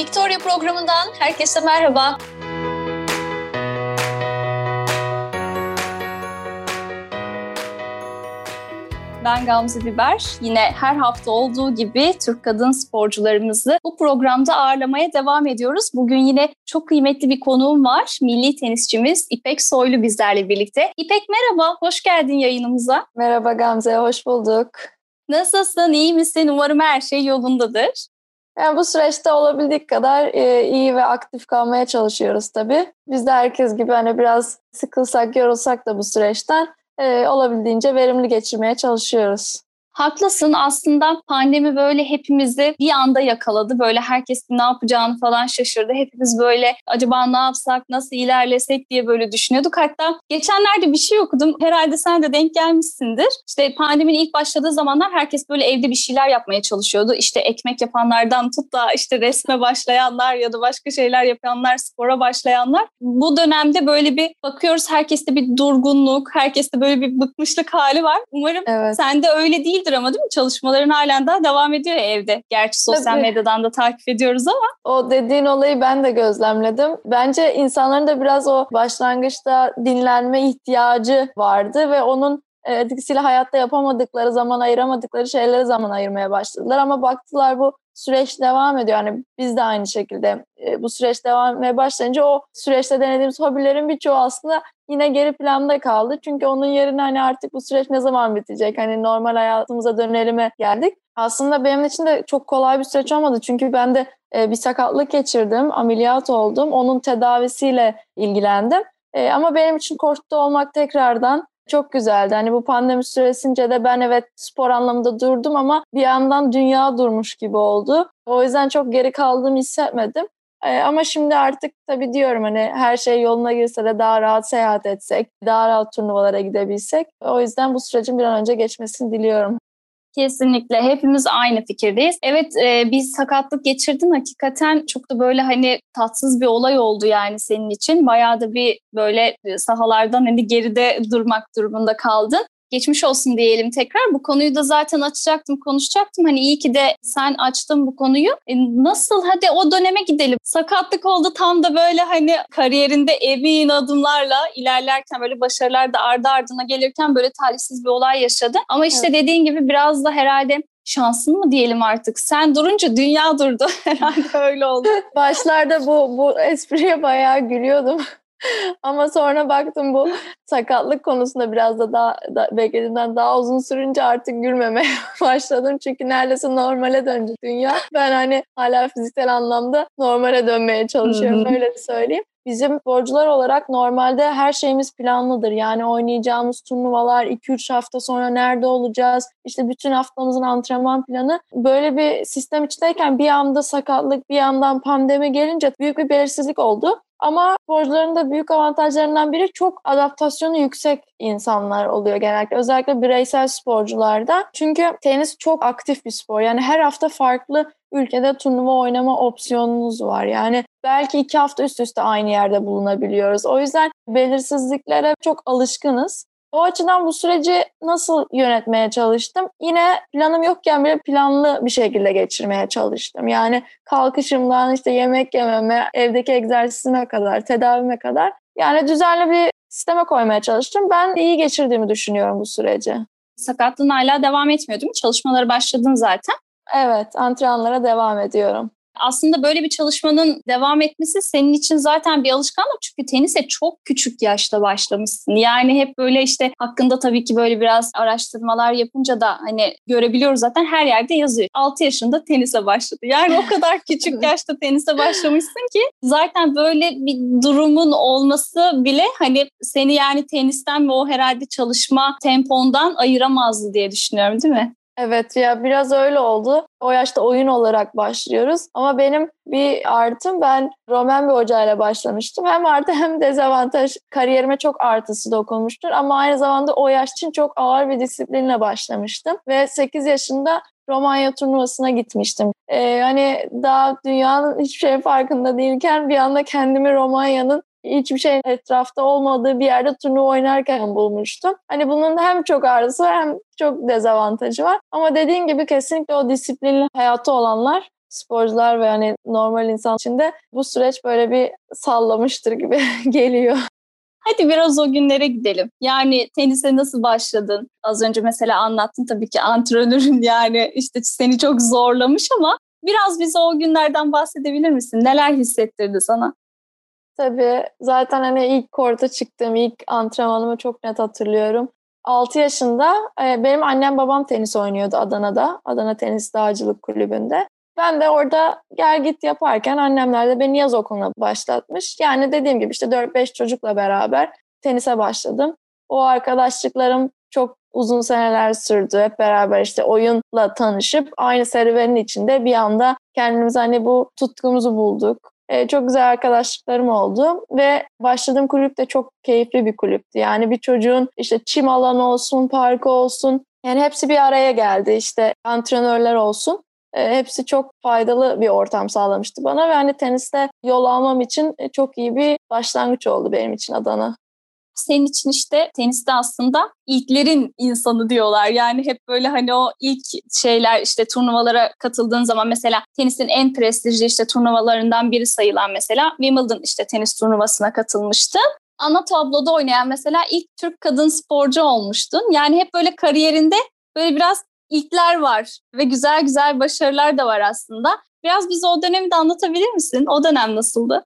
Victoria programından herkese merhaba. Ben Gamze Biber. Yine her hafta olduğu gibi Türk kadın sporcularımızı bu programda ağırlamaya devam ediyoruz. Bugün yine çok kıymetli bir konuğum var. Milli tenisçimiz İpek Soylu bizlerle birlikte. İpek merhaba, hoş geldin yayınımıza. Merhaba Gamze, hoş bulduk. Nasılsın, iyi misin? Umarım her şey yolundadır. Yani bu süreçte olabildiği kadar e, iyi ve aktif kalmaya çalışıyoruz tabii. Biz de herkes gibi hani biraz sıkılsak, yorulsak da bu süreçten e, olabildiğince verimli geçirmeye çalışıyoruz. Haklısın aslında pandemi böyle hepimizi bir anda yakaladı. Böyle herkes ne yapacağını falan şaşırdı. Hepimiz böyle acaba ne yapsak, nasıl ilerlesek diye böyle düşünüyorduk. Hatta geçenlerde bir şey okudum. Herhalde sen de denk gelmişsindir. İşte pandeminin ilk başladığı zamanlar herkes böyle evde bir şeyler yapmaya çalışıyordu. İşte ekmek yapanlardan tut da işte resme başlayanlar ya da başka şeyler yapanlar, spora başlayanlar. Bu dönemde böyle bir bakıyoruz herkeste bir durgunluk, herkeste böyle bir bıkmışlık hali var. Umarım evet. sende öyle değildir değildir ama değil mi? Çalışmaların halen daha devam ediyor evde. Gerçi sosyal Tabii. medyadan da takip ediyoruz ama. O dediğin olayı ben de gözlemledim. Bence insanların da biraz o başlangıçta dinlenme ihtiyacı vardı ve onun etkisiyle hayatta yapamadıkları, zaman ayıramadıkları şeylere zaman ayırmaya başladılar. Ama baktılar bu süreç devam ediyor. Yani biz de aynı şekilde e, bu süreç devam etmeye başlayınca o süreçte denediğimiz hobilerin birçoğu aslında yine geri planda kaldı. Çünkü onun yerine hani artık bu süreç ne zaman bitecek? Hani normal hayatımıza dönelim'e geldik. Aslında benim için de çok kolay bir süreç olmadı. Çünkü ben de e, bir sakatlık geçirdim, ameliyat oldum. Onun tedavisiyle ilgilendim. E, ama benim için korktu olmak tekrardan çok güzeldi. Hani bu pandemi süresince de ben evet spor anlamında durdum ama bir yandan dünya durmuş gibi oldu. O yüzden çok geri kaldığımı hissetmedim. Ee, ama şimdi artık tabii diyorum hani her şey yoluna girse de daha rahat seyahat etsek, daha rahat turnuvalara gidebilsek. O yüzden bu sürecin bir an önce geçmesini diliyorum. Kesinlikle hepimiz aynı fikirdeyiz. Evet e, bir sakatlık geçirdin hakikaten çok da böyle hani tatsız bir olay oldu yani senin için. Bayağı da bir böyle sahalardan hani geride durmak durumunda kaldın geçmiş olsun diyelim tekrar. Bu konuyu da zaten açacaktım, konuşacaktım. Hani iyi ki de sen açtın bu konuyu. E nasıl hadi o döneme gidelim. Sakatlık oldu tam da böyle hani kariyerinde emin adımlarla ilerlerken böyle başarılar da ardı ardına gelirken böyle talihsiz bir olay yaşadı. Ama işte evet. dediğin gibi biraz da herhalde şansın mı diyelim artık. Sen durunca dünya durdu. Herhalde öyle oldu. Başlarda bu bu espriye bayağı gülüyordum. Ama sonra baktım bu sakatlık konusunda biraz da daha da, beklediğimden daha uzun sürünce artık gülmemeye başladım. Çünkü neredeyse normale döndü dünya. Ben hani hala fiziksel anlamda normale dönmeye çalışıyorum öyle söyleyeyim. Bizim sporcular olarak normalde her şeyimiz planlıdır. Yani oynayacağımız turnuvalar 2-3 hafta sonra nerede olacağız? İşte bütün haftamızın antrenman planı. Böyle bir sistem içindeyken bir anda sakatlık, bir yandan pandemi gelince büyük bir belirsizlik oldu. Ama sporcuların da büyük avantajlarından biri çok adaptasyonu yüksek insanlar oluyor genellikle. Özellikle bireysel sporcularda. Çünkü tenis çok aktif bir spor. Yani her hafta farklı ülkede turnuva oynama opsiyonunuz var. Yani belki iki hafta üst üste aynı yerde bulunabiliyoruz. O yüzden belirsizliklere çok alışkınız. O açıdan bu süreci nasıl yönetmeye çalıştım? Yine planım yokken bile planlı bir şekilde geçirmeye çalıştım. Yani kalkışımdan işte yemek yememe, evdeki egzersizime kadar, tedavime kadar yani düzenli bir sisteme koymaya çalıştım. Ben iyi geçirdiğimi düşünüyorum bu süreci. Sakatlığın hala devam etmiyor değil mi? Çalışmaları başladın zaten. Evet, antrenmanlara devam ediyorum aslında böyle bir çalışmanın devam etmesi senin için zaten bir alışkanlık çünkü tenise çok küçük yaşta başlamışsın. Yani hep böyle işte hakkında tabii ki böyle biraz araştırmalar yapınca da hani görebiliyoruz zaten her yerde yazıyor. 6 yaşında tenise başladı. Yani o kadar küçük yaşta tenise başlamışsın ki zaten böyle bir durumun olması bile hani seni yani tenisten ve o herhalde çalışma tempondan ayıramazdı diye düşünüyorum değil mi? Evet ya biraz öyle oldu. O yaşta oyun olarak başlıyoruz. Ama benim bir artım ben Roman bir hocayla başlamıştım. Hem artı hem dezavantaj kariyerime çok artısı dokunmuştur. Ama aynı zamanda o yaş için çok ağır bir disiplinle başlamıştım. Ve 8 yaşında Romanya turnuvasına gitmiştim. Ee, hani daha dünyanın hiçbir şey farkında değilken bir anda kendimi Romanya'nın hiçbir şeyin etrafta olmadığı bir yerde turnuva oynarken bulmuştum. Hani bunun hem çok artısı var hem çok dezavantajı var. Ama dediğin gibi kesinlikle o disiplinli hayatı olanlar sporcular ve hani normal insan için de bu süreç böyle bir sallamıştır gibi geliyor. Hadi biraz o günlere gidelim. Yani tenise nasıl başladın? Az önce mesela anlattın tabii ki antrenörün yani işte seni çok zorlamış ama biraz bize o günlerden bahsedebilir misin? Neler hissettirdi sana? Tabii zaten hani ilk korta çıktığım ilk antrenmanımı çok net hatırlıyorum. 6 yaşında e, benim annem babam tenis oynuyordu Adana'da. Adana Tenis Dağcılık Kulübü'nde. Ben de orada gel git yaparken annemler de beni yaz okuluna başlatmış. Yani dediğim gibi işte 4-5 çocukla beraber tenise başladım. O arkadaşlıklarım çok uzun seneler sürdü. Hep beraber işte oyunla tanışıp aynı serüvenin içinde bir anda kendimiz hani bu tutkumuzu bulduk. Ee, çok güzel arkadaşlıklarım oldu ve başladığım kulüp de çok keyifli bir kulüptü. Yani bir çocuğun işte çim alanı olsun, parkı olsun yani hepsi bir araya geldi. İşte antrenörler olsun. E, hepsi çok faydalı bir ortam sağlamıştı bana ve hani teniste yol almam için e, çok iyi bir başlangıç oldu benim için Adana. Senin için işte teniste aslında ilklerin insanı diyorlar. Yani hep böyle hani o ilk şeyler işte turnuvalara katıldığın zaman mesela tenisin en prestijli işte turnuvalarından biri sayılan mesela Wimbledon işte tenis turnuvasına katılmıştın ana tabloda oynayan mesela ilk Türk kadın sporcu olmuştun. Yani hep böyle kariyerinde böyle biraz ilkler var ve güzel güzel başarılar da var aslında. Biraz bize o dönemi de anlatabilir misin? O dönem nasıldı?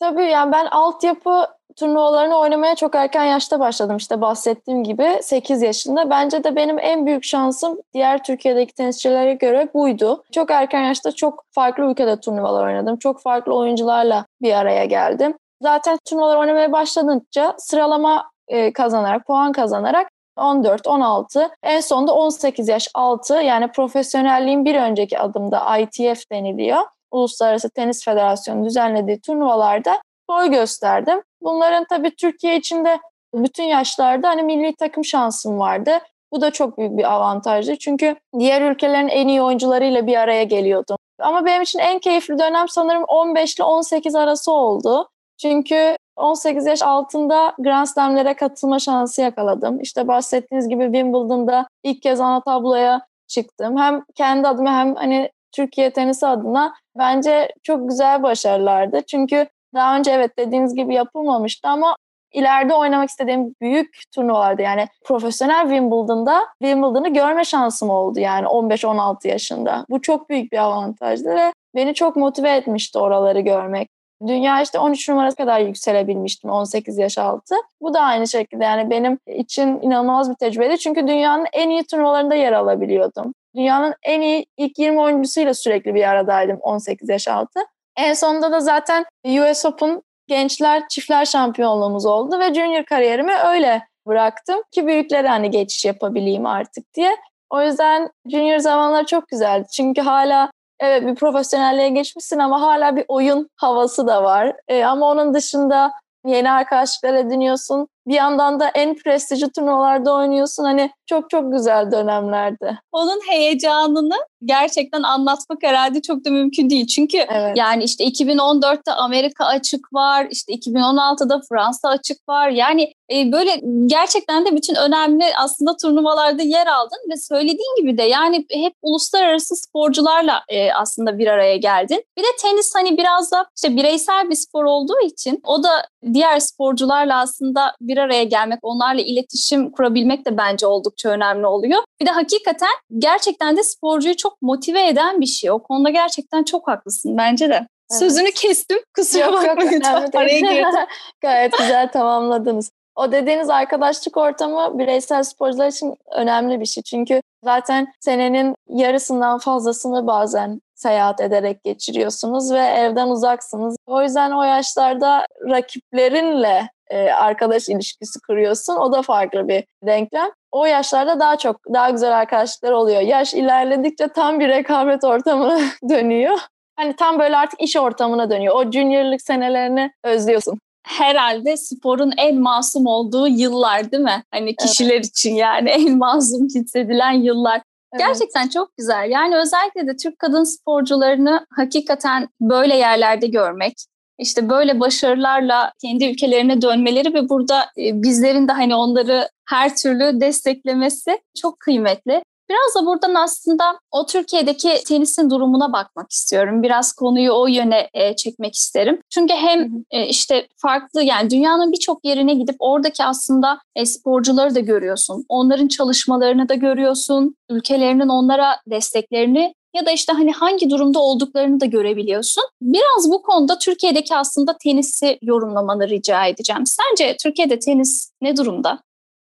Tabii yani ben altyapı turnuvalarını oynamaya çok erken yaşta başladım. İşte bahsettiğim gibi 8 yaşında. Bence de benim en büyük şansım diğer Türkiye'deki tenisçilere göre buydu. Çok erken yaşta çok farklı ülkede turnuvalar oynadım. Çok farklı oyuncularla bir araya geldim. Zaten turnuvalar oynamaya başladıkça sıralama kazanarak, puan kazanarak 14, 16, en sonunda 18 yaş altı yani profesyonelliğin bir önceki adımda ITF deniliyor. Uluslararası Tenis Federasyonu düzenlediği turnuvalarda boy gösterdim. Bunların tabii Türkiye içinde bütün yaşlarda hani milli takım şansım vardı. Bu da çok büyük bir avantajdı. Çünkü diğer ülkelerin en iyi oyuncularıyla bir araya geliyordum. Ama benim için en keyifli dönem sanırım 15 ile 18 arası oldu. Çünkü 18 yaş altında Grand Slam'lere katılma şansı yakaladım. İşte bahsettiğiniz gibi Wimbledon'da ilk kez ana tabloya çıktım. Hem kendi adıma hem hani Türkiye tenisi adına bence çok güzel başarılardı. Çünkü daha önce evet dediğiniz gibi yapılmamıştı ama ileride oynamak istediğim büyük turnuvalarda yani profesyonel Wimbledon'da Wimbledon'ı görme şansım oldu yani 15-16 yaşında. Bu çok büyük bir avantajdı ve beni çok motive etmişti oraları görmek. Dünya işte 13 numarası kadar yükselebilmiştim 18 yaş altı. Bu da aynı şekilde yani benim için inanılmaz bir tecrübeydi. Çünkü dünyanın en iyi turnuvalarında yer alabiliyordum. Dünyanın en iyi ilk 20 oyuncusuyla sürekli bir aradaydım 18 yaş altı. En sonunda da zaten US Open gençler çiftler şampiyonluğumuz oldu ve junior kariyerimi öyle bıraktım ki büyüklere hani geçiş yapabileyim artık diye. O yüzden junior zamanlar çok güzeldi. Çünkü hala evet bir profesyonelliğe geçmişsin ama hala bir oyun havası da var. E, ama onun dışında yeni arkadaşlıklar ediniyorsun. Bir yandan da en prestijli turnuvalarda oynuyorsun. Hani çok çok güzel dönemlerdi. Onun heyecanını gerçekten anlatmak herhalde çok da mümkün değil. Çünkü evet. yani işte 2014'te Amerika açık var, işte 2016'da Fransa açık var. Yani e, böyle gerçekten de bütün önemli aslında turnuvalarda yer aldın ve söylediğin gibi de yani hep uluslararası sporcularla e, aslında bir araya geldin. Bir de tenis hani biraz da işte bireysel bir spor olduğu için o da diğer sporcularla aslında bir araya gelmek, onlarla iletişim kurabilmek de bence oldukça önemli oluyor. Bir de hakikaten gerçekten de sporcuyu çok motive eden bir şey. O konuda gerçekten çok haklısın bence de. Evet. Sözünü kestim. Kusura bakmayın. Araya girdim. Gayet güzel tamamladınız. O dediğiniz arkadaşlık ortamı bireysel sporcular için önemli bir şey. Çünkü zaten senenin yarısından fazlasını bazen seyahat ederek geçiriyorsunuz ve evden uzaksınız. O yüzden o yaşlarda rakiplerinle e, arkadaş ilişkisi kuruyorsun. O da farklı bir denklem. O yaşlarda daha çok, daha güzel arkadaşlıklar oluyor. Yaş ilerledikçe tam bir rekabet ortamına dönüyor. Hani tam böyle artık iş ortamına dönüyor. O juniorlık senelerini özlüyorsun herhalde sporun en masum olduğu yıllar değil mi? Hani kişiler evet. için yani en masum hissedilen yıllar. Evet. Gerçekten çok güzel. Yani özellikle de Türk kadın sporcularını hakikaten böyle yerlerde görmek, işte böyle başarılarla kendi ülkelerine dönmeleri ve burada e, bizlerin de hani onları her türlü desteklemesi çok kıymetli. Biraz da buradan aslında o Türkiye'deki tenisin durumuna bakmak istiyorum. Biraz konuyu o yöne e, çekmek isterim. Çünkü hem e, işte farklı yani dünyanın birçok yerine gidip oradaki aslında e, sporcuları da görüyorsun. Onların çalışmalarını da görüyorsun. Ülkelerinin onlara desteklerini ya da işte hani hangi durumda olduklarını da görebiliyorsun. Biraz bu konuda Türkiye'deki aslında tenisi yorumlamanı rica edeceğim. Sence Türkiye'de tenis ne durumda?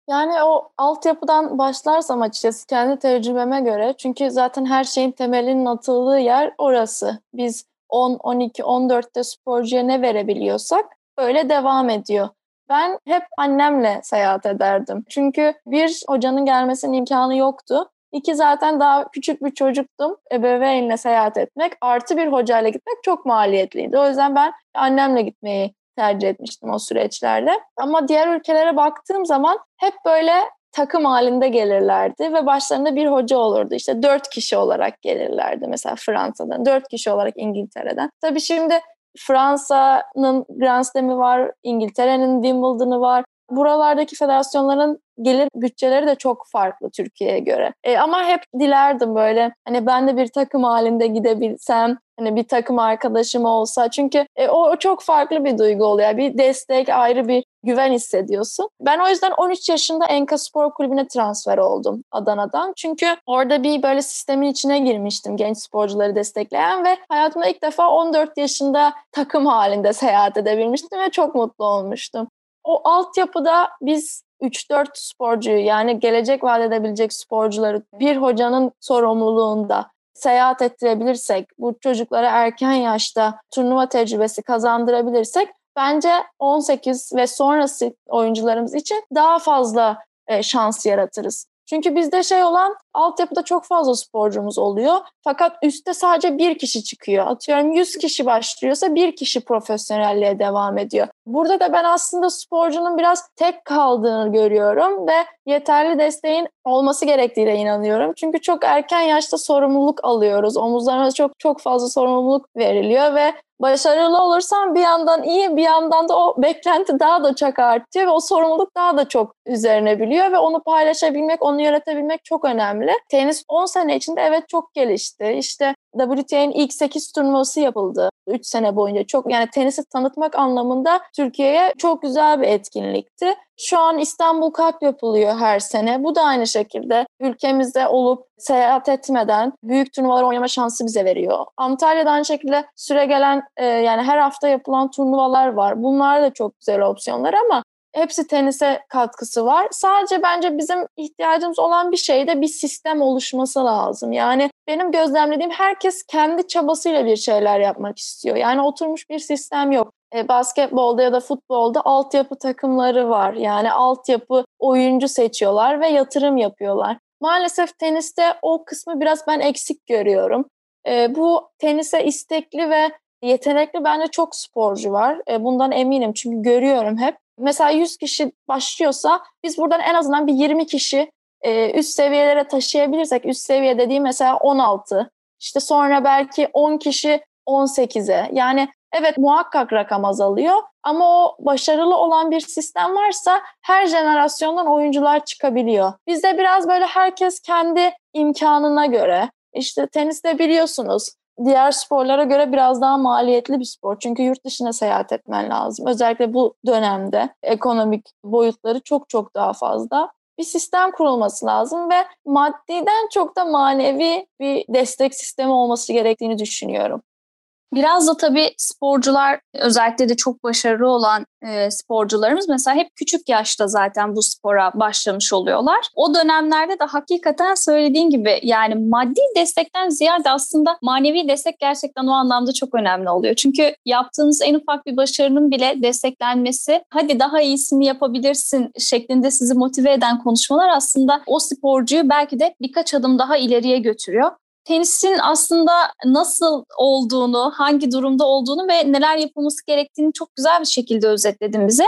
Yani o altyapıdan başlarsam açıkçası kendi tecrübeme göre. Çünkü zaten her şeyin temelinin atıldığı yer orası. Biz 10, 12, 14'te sporcuya ne verebiliyorsak öyle devam ediyor. Ben hep annemle seyahat ederdim. Çünkü bir hocanın gelmesinin imkanı yoktu. İki zaten daha küçük bir çocuktum. Ebeveynle seyahat etmek artı bir hocayla gitmek çok maliyetliydi. O yüzden ben annemle gitmeyi tercih etmiştim o süreçlerde. Ama diğer ülkelere baktığım zaman hep böyle takım halinde gelirlerdi ve başlarında bir hoca olurdu. İşte dört kişi olarak gelirlerdi mesela Fransa'dan, dört kişi olarak İngiltere'den. Tabii şimdi Fransa'nın Grand Slam'i var, İngiltere'nin Wimbledon'ı var buralardaki federasyonların gelir bütçeleri de çok farklı Türkiye'ye göre. E, ama hep dilerdim böyle hani ben de bir takım halinde gidebilsem hani bir takım arkadaşım olsa çünkü e, o, çok farklı bir duygu oluyor. Bir destek, ayrı bir güven hissediyorsun. Ben o yüzden 13 yaşında Enka Spor Kulübü'ne transfer oldum Adana'dan. Çünkü orada bir böyle sistemin içine girmiştim genç sporcuları destekleyen ve hayatımda ilk defa 14 yaşında takım halinde seyahat edebilmiştim ve çok mutlu olmuştum o altyapıda biz 3-4 sporcuyu yani gelecek vaat edebilecek sporcuları bir hocanın sorumluluğunda seyahat ettirebilirsek, bu çocuklara erken yaşta turnuva tecrübesi kazandırabilirsek bence 18 ve sonrası oyuncularımız için daha fazla e, şans yaratırız. Çünkü bizde şey olan altyapıda çok fazla sporcumuz oluyor. Fakat üstte sadece bir kişi çıkıyor. Atıyorum 100 kişi başlıyorsa bir kişi profesyonelliğe devam ediyor. Burada da ben aslında sporcunun biraz tek kaldığını görüyorum ve yeterli desteğin olması gerektiğine inanıyorum. Çünkü çok erken yaşta sorumluluk alıyoruz. Omuzlarına çok çok fazla sorumluluk veriliyor ve başarılı olursan bir yandan iyi bir yandan da o beklenti daha da çok artıyor ve o sorumluluk daha da çok üzerine biliyor ve onu paylaşabilmek, onu yönetebilmek çok önemli. Tenis 10 sene içinde evet çok gelişti. İşte WTA'nın ilk 8 turnuvası yapıldı 3 sene boyunca. Çok yani tenisi tanıtmak anlamında Türkiye'ye çok güzel bir etkinlikti. Şu an İstanbul Cup yapılıyor her sene. Bu da aynı şekilde ülkemizde olup seyahat etmeden büyük turnuvalar oynama şansı bize veriyor. Antalya'da aynı şekilde süre gelen e, yani her hafta yapılan turnuvalar var. Bunlar da çok güzel opsiyonlar ama hepsi tenise katkısı var. Sadece bence bizim ihtiyacımız olan bir şeyde bir sistem oluşması lazım. Yani benim gözlemlediğim herkes kendi çabasıyla bir şeyler yapmak istiyor. Yani oturmuş bir sistem yok. E, basketbolda ya da futbolda altyapı takımları var. Yani altyapı oyuncu seçiyorlar ve yatırım yapıyorlar. Maalesef teniste o kısmı biraz ben eksik görüyorum. E, bu tenise istekli ve yetenekli bence çok sporcu var. E, bundan eminim çünkü görüyorum hep mesela 100 kişi başlıyorsa biz buradan en azından bir 20 kişi e, üst seviyelere taşıyabilirsek üst seviye dediğim mesela 16 işte sonra belki 10 kişi 18'e yani evet muhakkak rakam azalıyor ama o başarılı olan bir sistem varsa her jenerasyondan oyuncular çıkabiliyor. Bizde biraz böyle herkes kendi imkanına göre işte teniste biliyorsunuz diğer sporlara göre biraz daha maliyetli bir spor. Çünkü yurt dışına seyahat etmen lazım. Özellikle bu dönemde ekonomik boyutları çok çok daha fazla. Bir sistem kurulması lazım ve maddiden çok da manevi bir destek sistemi olması gerektiğini düşünüyorum. Biraz da tabii sporcular özellikle de çok başarılı olan e, sporcularımız mesela hep küçük yaşta zaten bu spora başlamış oluyorlar. O dönemlerde de hakikaten söylediğin gibi yani maddi destekten ziyade aslında manevi destek gerçekten o anlamda çok önemli oluyor. Çünkü yaptığınız en ufak bir başarının bile desteklenmesi hadi daha iyisini yapabilirsin şeklinde sizi motive eden konuşmalar aslında o sporcuyu belki de birkaç adım daha ileriye götürüyor tenisin aslında nasıl olduğunu, hangi durumda olduğunu ve neler yapılması gerektiğini çok güzel bir şekilde özetledin bize.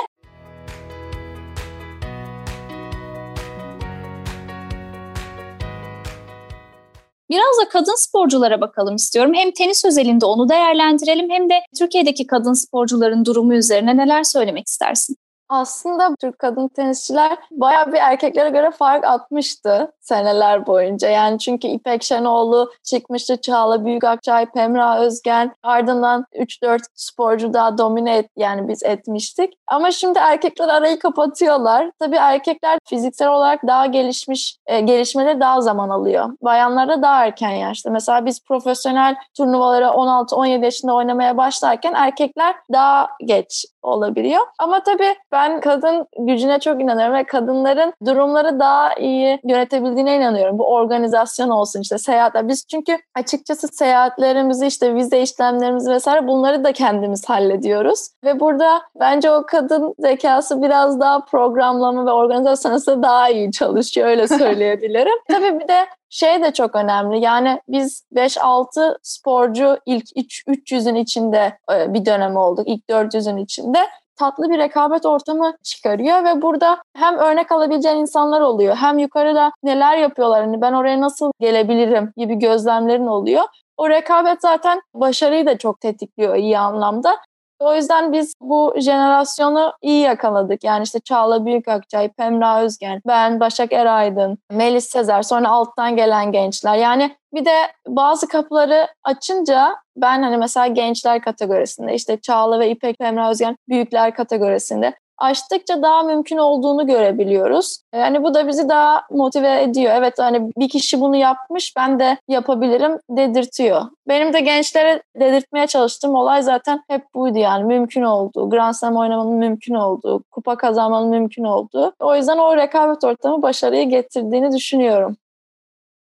Biraz da kadın sporculara bakalım istiyorum. Hem tenis özelinde onu değerlendirelim hem de Türkiye'deki kadın sporcuların durumu üzerine neler söylemek istersin? Aslında Türk kadın tenisçiler bayağı bir erkeklere göre fark atmıştı seneler boyunca. Yani çünkü İpek Şenoğlu çıkmıştı, Çağla Büyükakçay, Pemra Özgen. Ardından 3-4 sporcu daha domine et, yani biz etmiştik. Ama şimdi erkekler arayı kapatıyorlar. Tabii erkekler fiziksel olarak daha gelişmiş, e, gelişmeleri daha zaman alıyor. Bayanlarda daha erken yaşta. Mesela biz profesyonel turnuvalara 16-17 yaşında oynamaya başlarken erkekler daha geç olabiliyor. Ama tabii ben kadın gücüne çok inanıyorum ve kadınların durumları daha iyi yönetebildiğine inanıyorum. Bu organizasyon olsun işte seyahatler. Biz çünkü açıkçası seyahatlerimizi işte vize işlemlerimizi vesaire bunları da kendimiz hallediyoruz. Ve burada bence o kadın zekası biraz daha programlama ve organizasyonu daha iyi çalışıyor öyle söyleyebilirim. tabii bir de şey de çok önemli. Yani biz 5-6 sporcu ilk 300'ün içinde e, bir dönem olduk. İlk 400'ün içinde tatlı bir rekabet ortamı çıkarıyor ve burada hem örnek alabileceğin insanlar oluyor hem yukarıda neler yapıyorlar hani ben oraya nasıl gelebilirim gibi gözlemlerin oluyor. O rekabet zaten başarıyı da çok tetikliyor iyi anlamda. O yüzden biz bu jenerasyonu iyi yakaladık. Yani işte Çağla Büyükakçay, Pemra Özgen, ben, Başak Eraydın, Melis Sezer, sonra alttan gelen gençler. Yani bir de bazı kapıları açınca ben hani mesela gençler kategorisinde işte Çağla ve İpek Pemra Özgen büyükler kategorisinde açtıkça daha mümkün olduğunu görebiliyoruz. Yani bu da bizi daha motive ediyor. Evet hani bir kişi bunu yapmış ben de yapabilirim dedirtiyor. Benim de gençlere dedirtmeye çalıştığım olay zaten hep buydu yani mümkün olduğu, Grand Slam oynamanın mümkün olduğu, kupa kazanmanın mümkün olduğu. O yüzden o rekabet ortamı başarıyı getirdiğini düşünüyorum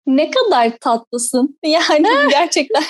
ne kadar tatlısın. Yani gerçekten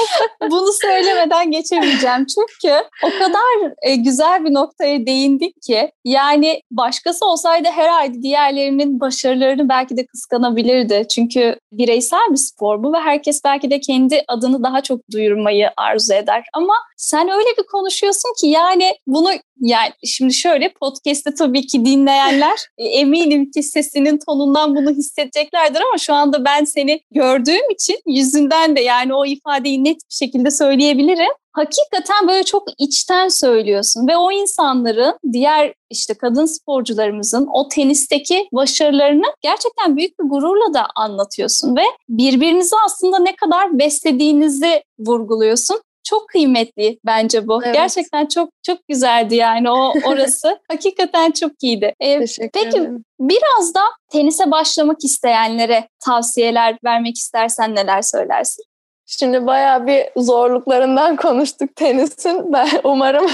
bunu söylemeden geçemeyeceğim. Çünkü o kadar e, güzel bir noktaya değindik ki yani başkası olsaydı herhalde diğerlerinin başarılarını belki de kıskanabilirdi. Çünkü bireysel bir spor bu ve herkes belki de kendi adını daha çok duyurmayı arzu eder. Ama sen öyle bir konuşuyorsun ki yani bunu yani şimdi şöyle podcast'te tabii ki dinleyenler e, eminim ki sesinin tonundan bunu hissedeceklerdir ama şu anda ben seni gördüğüm için yüzünden de yani o ifadeyi net bir şekilde söyleyebilirim. Hakikaten böyle çok içten söylüyorsun ve o insanların diğer işte kadın sporcularımızın o tenisteki başarılarını gerçekten büyük bir gururla da anlatıyorsun ve birbirinizi aslında ne kadar beslediğinizi vurguluyorsun çok kıymetli bence bu. Evet. Gerçekten çok çok güzeldi yani o orası. Hakikaten çok iyiydi. Ee, Teşekkür peki ederim. biraz da tenise başlamak isteyenlere tavsiyeler vermek istersen neler söylersin? Şimdi bayağı bir zorluklarından konuştuk tenisin. Ben umarım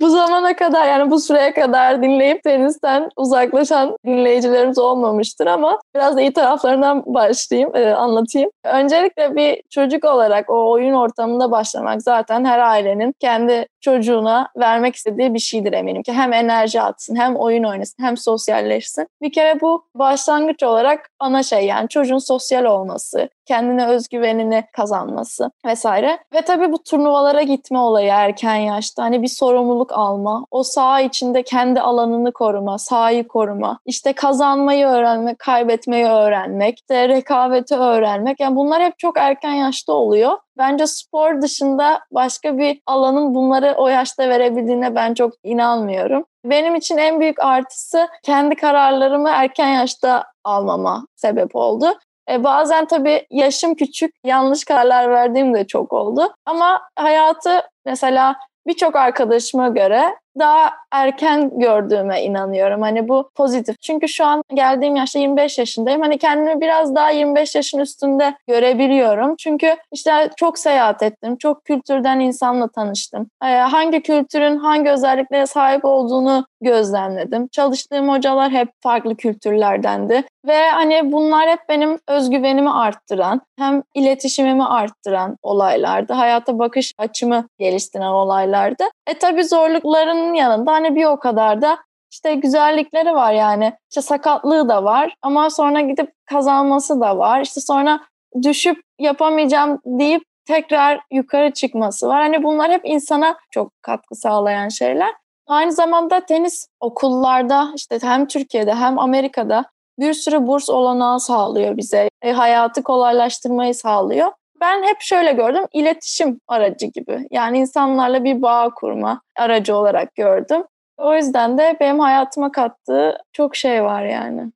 bu zamana kadar yani bu süreye kadar dinleyip tenisten uzaklaşan dinleyicilerimiz olmamıştır ama biraz da iyi taraflarından başlayayım, e, anlatayım. Öncelikle bir çocuk olarak o oyun ortamında başlamak zaten her ailenin kendi çocuğuna vermek istediği bir şeydir eminim ki. Hem enerji atsın, hem oyun oynasın, hem sosyalleşsin. Bir kere bu başlangıç olarak ana şey yani çocuğun sosyal olması, kendine özgüvenini kazanması vesaire. Ve tabii bu turnuvalara gitme olayı erken yaşta. Hani bir sorumluluk alma, o saha içinde kendi alanını koruma, sahayı koruma, işte kazanmayı öğrenmek, kaybetmeyi öğrenmek, işte rekabeti öğrenmek. Yani bunlar hep çok erken yaşta oluyor. Bence spor dışında başka bir alanın bunları o yaşta verebildiğine ben çok inanmıyorum. Benim için en büyük artısı kendi kararlarımı erken yaşta almama sebep oldu. E, bazen tabii yaşım küçük, yanlış kararlar verdiğim de çok oldu. Ama hayatı mesela birçok arkadaşıma göre daha erken gördüğüme inanıyorum. Hani bu pozitif. Çünkü şu an geldiğim yaşta 25 yaşındayım. Hani kendimi biraz daha 25 yaşın üstünde görebiliyorum. Çünkü işte çok seyahat ettim. Çok kültürden insanla tanıştım. Ee, hangi kültürün hangi özelliklere sahip olduğunu gözlemledim. Çalıştığım hocalar hep farklı kültürlerdendi. Ve hani bunlar hep benim özgüvenimi arttıran, hem iletişimimi arttıran olaylardı. Hayata bakış açımı geliştiren olaylardı. E tabii zorlukların yanında hani bir o kadar da işte güzellikleri var yani. İşte sakatlığı da var ama sonra gidip kazanması da var. İşte sonra düşüp yapamayacağım deyip tekrar yukarı çıkması var. Hani bunlar hep insana çok katkı sağlayan şeyler. Aynı zamanda tenis okullarda işte hem Türkiye'de hem Amerika'da bir sürü burs olanağı sağlıyor bize. E, hayatı kolaylaştırmayı sağlıyor. Ben hep şöyle gördüm, iletişim aracı gibi. Yani insanlarla bir bağ kurma aracı olarak gördüm. O yüzden de benim hayatıma kattığı çok şey var yani.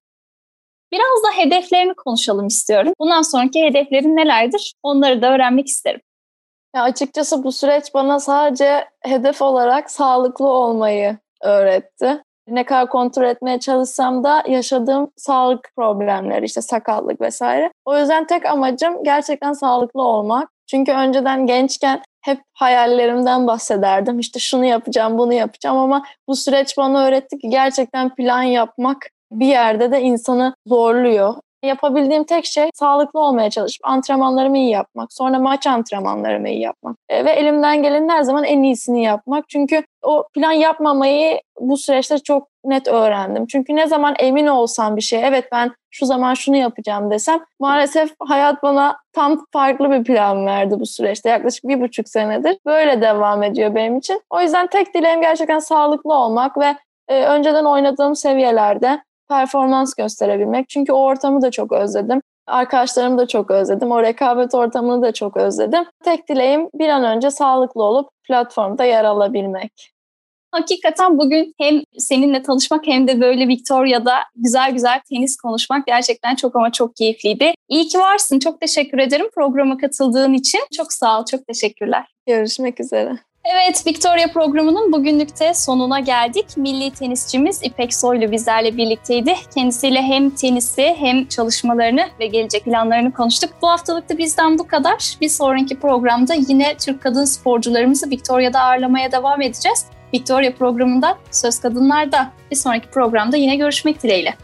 Biraz da hedeflerini konuşalım istiyorum. Bundan sonraki hedeflerin nelerdir? Onları da öğrenmek isterim. Ya açıkçası bu süreç bana sadece hedef olarak sağlıklı olmayı öğretti. Ne kadar kontrol etmeye çalışsam da yaşadığım sağlık problemleri, işte sakatlık vesaire. O yüzden tek amacım gerçekten sağlıklı olmak. Çünkü önceden gençken hep hayallerimden bahsederdim. İşte şunu yapacağım, bunu yapacağım ama bu süreç bana öğretti ki gerçekten plan yapmak bir yerde de insanı zorluyor. Yapabildiğim tek şey sağlıklı olmaya çalışıp antrenmanlarımı iyi yapmak. Sonra maç antrenmanlarımı iyi yapmak. E, ve elimden gelenin her zaman en iyisini yapmak. Çünkü o plan yapmamayı bu süreçte çok net öğrendim. Çünkü ne zaman emin olsam bir şey, evet ben şu zaman şunu yapacağım desem maalesef hayat bana tam farklı bir plan verdi bu süreçte. Yaklaşık bir buçuk senedir böyle devam ediyor benim için. O yüzden tek dileğim gerçekten sağlıklı olmak ve e, önceden oynadığım seviyelerde performans gösterebilmek. Çünkü o ortamı da çok özledim. Arkadaşlarımı da çok özledim. O rekabet ortamını da çok özledim. Tek dileğim bir an önce sağlıklı olup platformda yer alabilmek. Hakikaten bugün hem seninle tanışmak hem de böyle Victoria'da güzel güzel tenis konuşmak gerçekten çok ama çok keyifliydi. İyi ki varsın. Çok teşekkür ederim programa katıldığın için. Çok sağ ol. Çok teşekkürler. Görüşmek üzere. Evet, Victoria programının bugünlükte sonuna geldik. Milli tenisçimiz İpek Soylu bizlerle birlikteydi. Kendisiyle hem tenisi hem çalışmalarını ve gelecek planlarını konuştuk. Bu haftalık da bizden bu kadar. Bir sonraki programda yine Türk kadın sporcularımızı Victoria'da ağırlamaya devam edeceğiz. Victoria programında Söz Kadınlar'da bir sonraki programda yine görüşmek dileğiyle.